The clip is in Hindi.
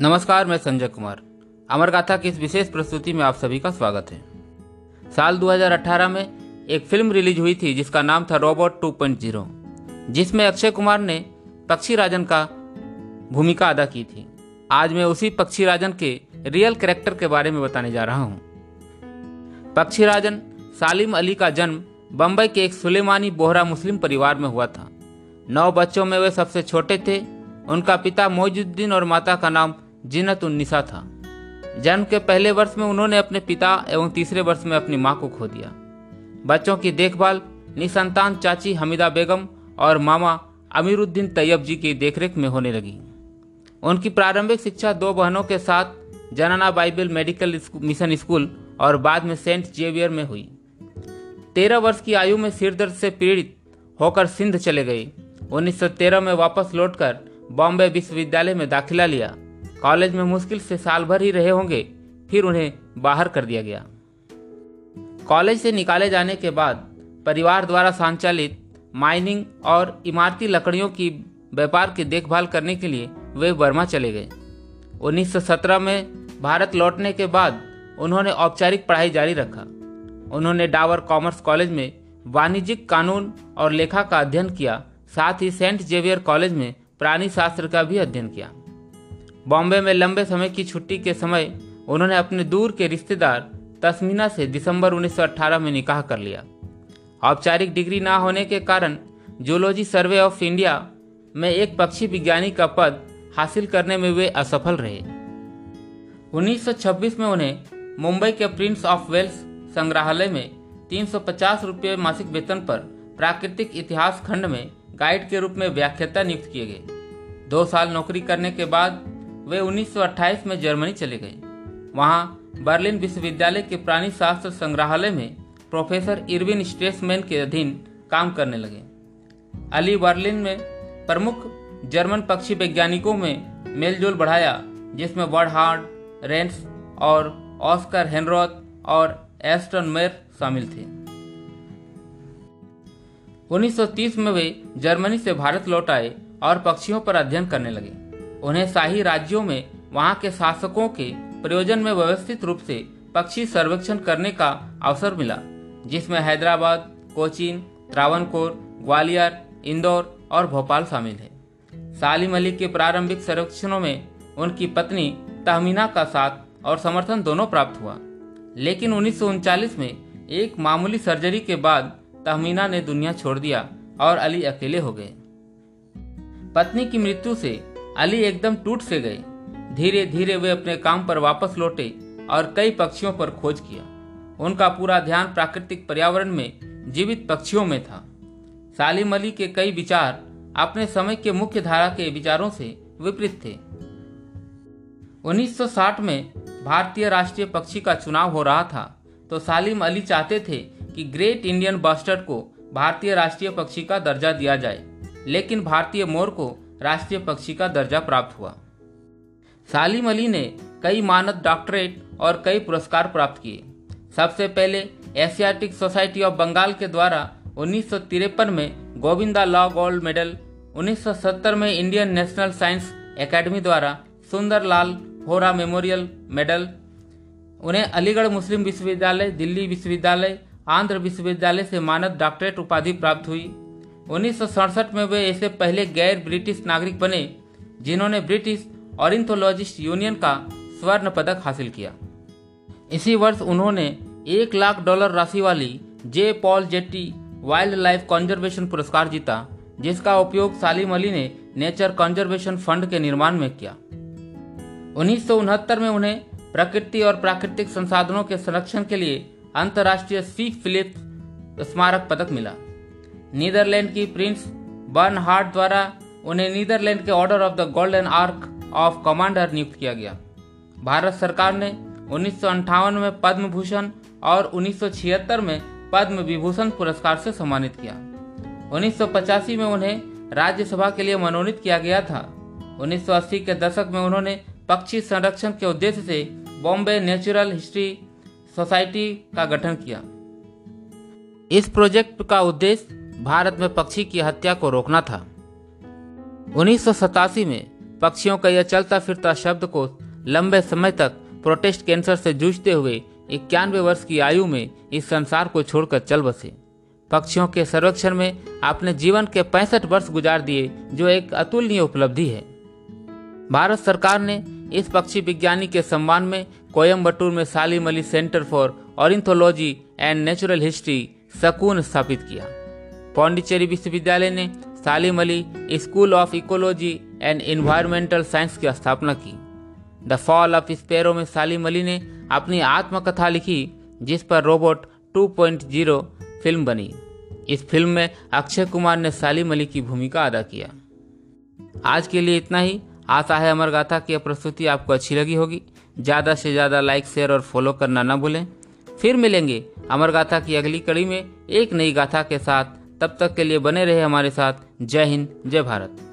नमस्कार, मैं संजय कुमार। अमर गाथा की इस विशेष प्रस्तुति में आप सभी का स्वागत है। साल 2018 में एक फ़िल्म रिलीज़ हुई थी, जिसका नाम था रोबोट 2.0 जिसमें अक्षय कुमार ने पक्षी राजन का भूमिका अदा की थी। आज मैं उसी पक्षी राजन के रियल कैरेक्टर के बारे में बताने जा रहा हूँ। पक्षी राजन सालिम अली का जन्म बम्बई के एक सुलेमानी बोहरा मुस्लिम परिवार में हुआ था। नौ बच्चों में वे सबसे छोटे थे। उनका पिता मोजुद्दीन और माता का नाम जिन्नत उन्निसा था। जन्म के पहले वर्ष में उन्होंने अपने पिता एवं तीसरे वर्ष में अपनी माँ को खो दिया। बच्चों की देखभाल, निसंतान चाची हमीदा बेगम और मामा अमीरुद्दीन तैयब जी की देखरेख में होने लगी। उनकी प्रारंभिक शिक्षा दो बहनों के साथ जनाना बाइबल मेडिकल मिशन स्कूल और बाद में सेंट जेवियर में हुई। तेरह वर्ष की आयु में सिरदर्द से पीड़ित होकर सिंध चले गए। 1913 में वापस लौटकर बॉम्बे विश्वविद्यालय में दाखिला लिया। कॉलेज में मुश्किल से साल भर ही रहे होंगे, फिर उन्हें बाहर कर दिया गया। कॉलेज से निकाले जाने के बाद परिवार द्वारा संचालित माइनिंग और इमारती लकड़ियों की व्यापार की देखभाल करने के लिए वे बर्मा चले गए। 1917 में भारत लौटने के बाद उन्होंने औपचारिक पढ़ाई जारी रखा। उन्होंने डावर कॉमर्स कॉलेज में वाणिज्यिक कानून और लेखा का अध्ययन किया, साथ ही सेंट जेवियर कॉलेज में प्राणी शास्त्र का भी अध्ययन किया। बॉम्बे में लंबे समय की छुट्टी के समय उन्होंने अपने दूर के रिश्तेदार तस्मीना से दिसंबर 1918 में निकाह कर लिया। औपचारिक डिग्री ना होने के कारण जूलॉजी सर्वे ऑफ़ इंडिया में एक पक्षी विज्ञानी का पद हासिल करने में वे असफल रहे। 1926 में उन्हें मुंबई के प्रिंस ऑफ़ वेल्स संग्रहालय में 350 रुपये मासिक वेतन पर प्राकृतिक इतिहास खंड में गाइड के रूप में व्याख्याता नियुक्त किए गए। दो साल नौकरी करने के बाद वे 1928 में जर्मनी चले गए। वहाँ बर्लिन विश्वविद्यालय के प्राणी शास्त्र संग्रहालय में प्रोफेसर इरविन स्ट्रेसमैन के अधीन काम करने लगे। अली बर्लिन में प्रमुख जर्मन पक्षी वैज्ञानिकों में मेलजोल बढ़ाया, जिसमें वर्ड रेंस और ऑस्कर हेनरोथ और एस्टन मेर शामिल थे। 1930 में वे जर्मनी से भारत लौट आए और पक्षियों पर अध्ययन करने लगे। उन्हें शाही राज्यों में, वहाँ के शासकों के प्रयोजन में व्यवस्थित रूप से पक्षी सर्वेक्षण करने का अवसर मिला, जिसमें हैदराबाद, कोचीन, त्रावणकोर, ग्वालियर, इंदौर और भोपाल शामिल है। सालिम अली के प्रारंभिक सर्वेक्षणों में उनकी पत्नी तहमीना का साथ और समर्थन दोनों प्राप्त हुआ। लेकिन उन्नीस में एक मामूली सर्जरी के बाद तहमीना ने दुनिया छोड़ दिया और अली अकेले हो गए। पत्नी की मृत्यु से अली एकदम टूट से गए धीरे धीरे वे अपने काम पर वापस लौटे और कई पक्षियों पर खोज किया। उनका पूरा ध्यान प्राकृतिक पर्यावरण में, जीवित पक्षियों में था। सालिम अली के कई विचार अपने समय के मुख्य धारा के विचारों से विपरीत थे। 1960 में भारतीय राष्ट्रीय पक्षी का चुनाव हो रहा था तो सालिम अली चाहते थे कि ग्रेट इंडियन बस्टर्ड को भारतीय राष्ट्रीय पक्षी का दर्जा दिया जाए, लेकिन भारतीय मोर को राष्ट्रीय पक्षी का दर्जा प्राप्त हुआ। सालिम अली ने कई मानद डॉक्टरेट और कई पुरस्कार प्राप्त किए। सबसे पहले एशियाटिक सोसाइटी ऑफ़ बंगाल के द्वारा उन्नीस सौ तिरपन में गोविंदा लॉ गोल्ड मेडल 1970 में इंडियन नेशनल साइंस एकेडमी द्वारा सुंदर लाल होरा मेमोरियल मेडल, उन्हें अलीगढ़ मुस्लिम विश्वविद्यालय, दिल्ली विश्वविद्यालय, आंध्र विश्वविद्यालय से मानद डॉक्टरेट उपाधि प्राप्त हुई। उन्नीस सौ सड़सठ में वे ऐसे पहले गैर ब्रिटिश नागरिक बने, जिन्होंने ब्रिटिश ऑरिंथोलॉजिस्ट यूनियन का स्वर्ण पदक हासिल किया। इसी वर्ष उन्होंने एक लाख डॉलर राशि वाली J Paul Getty wildlife conservation पुरस्कार जीता, जिसका उपयोग सालिम अली ने नेचर कंजर्वेशन फंड के निर्माण में किया। उन्नीस सौ उनहत्तर में उन्हें प्रकृति और प्राकृतिक संसाधनों के संरक्षण के लिए अंतर्राष्ट्रीय सी फिलिप स्मारक पदक मिला। नीदरलैंड की प्रिंस बर्न हार्ट द्वारा उन्हें नीदरलैंड के order of the golden ark of commander नियुक्त किया गया। भारत सरकार ने उन्नीस में पद्म भूषण और उन्नीस सौ छिहत्तर में पद्म विभूषण पुरस्कार से सम्मानित किया। उन्नीस सौ पचासी में उन्हें राज्यसभा के लिए मनोनीत किया गया था। 1980 के दशक में उन्होंने पक्षी संरक्षण के उद्देश्य से बॉम्बे नेचुरल हिस्ट्री सोसाइटी का गठन किया। इस प्रोजेक्ट का उद्देश्य भारत में पक्षी की हत्या को रोकना था। उन्नीस सौ सतासी में पक्षियों का यह चलता फिरता शब्द को लंबे समय तक प्रोटेस्ट कैंसर से जूझते हुए इक्यानवे वर्ष की आयु में इस संसार को छोड़कर चल बसे। पक्षियों के संरक्षण में आपने जीवन के पैंसठ वर्ष गुजार दिए, जो एक अतुलनीय उपलब्धि है। भारत सरकार ने इस पक्षी विज्ञानी के सम्मान में कोयम्बटूर में Salim Ali centre for ornithology and natural history सकून स्थापित किया। पौंडीचेरी विश्वविद्यालय ने Salim Ali school of ecology and environmental science की स्थापना की। द फॉल ऑफ़ स्पेरो में सालिम अली ने अपनी आत्मकथा लिखी, जिस पर रोबोट 2.0 फ़िल्म बनी। इस फ़िल्म में अक्षय कुमार ने सालिम अली की भूमिका अदा किया। आज के लिए इतना ही। आशा है अमर गाथा की प्रस्तुति आपको अच्छी लगी होगी। ज़्यादा से ज़्यादा लाइक, शेयर और फॉलो करना ना भूलें। फिर मिलेंगे अमर गाथा की अगली कड़ी में एक नई गाथा के साथ। तब तक के लिए बने रहे हमारे साथ। जय हिंद जय भारत।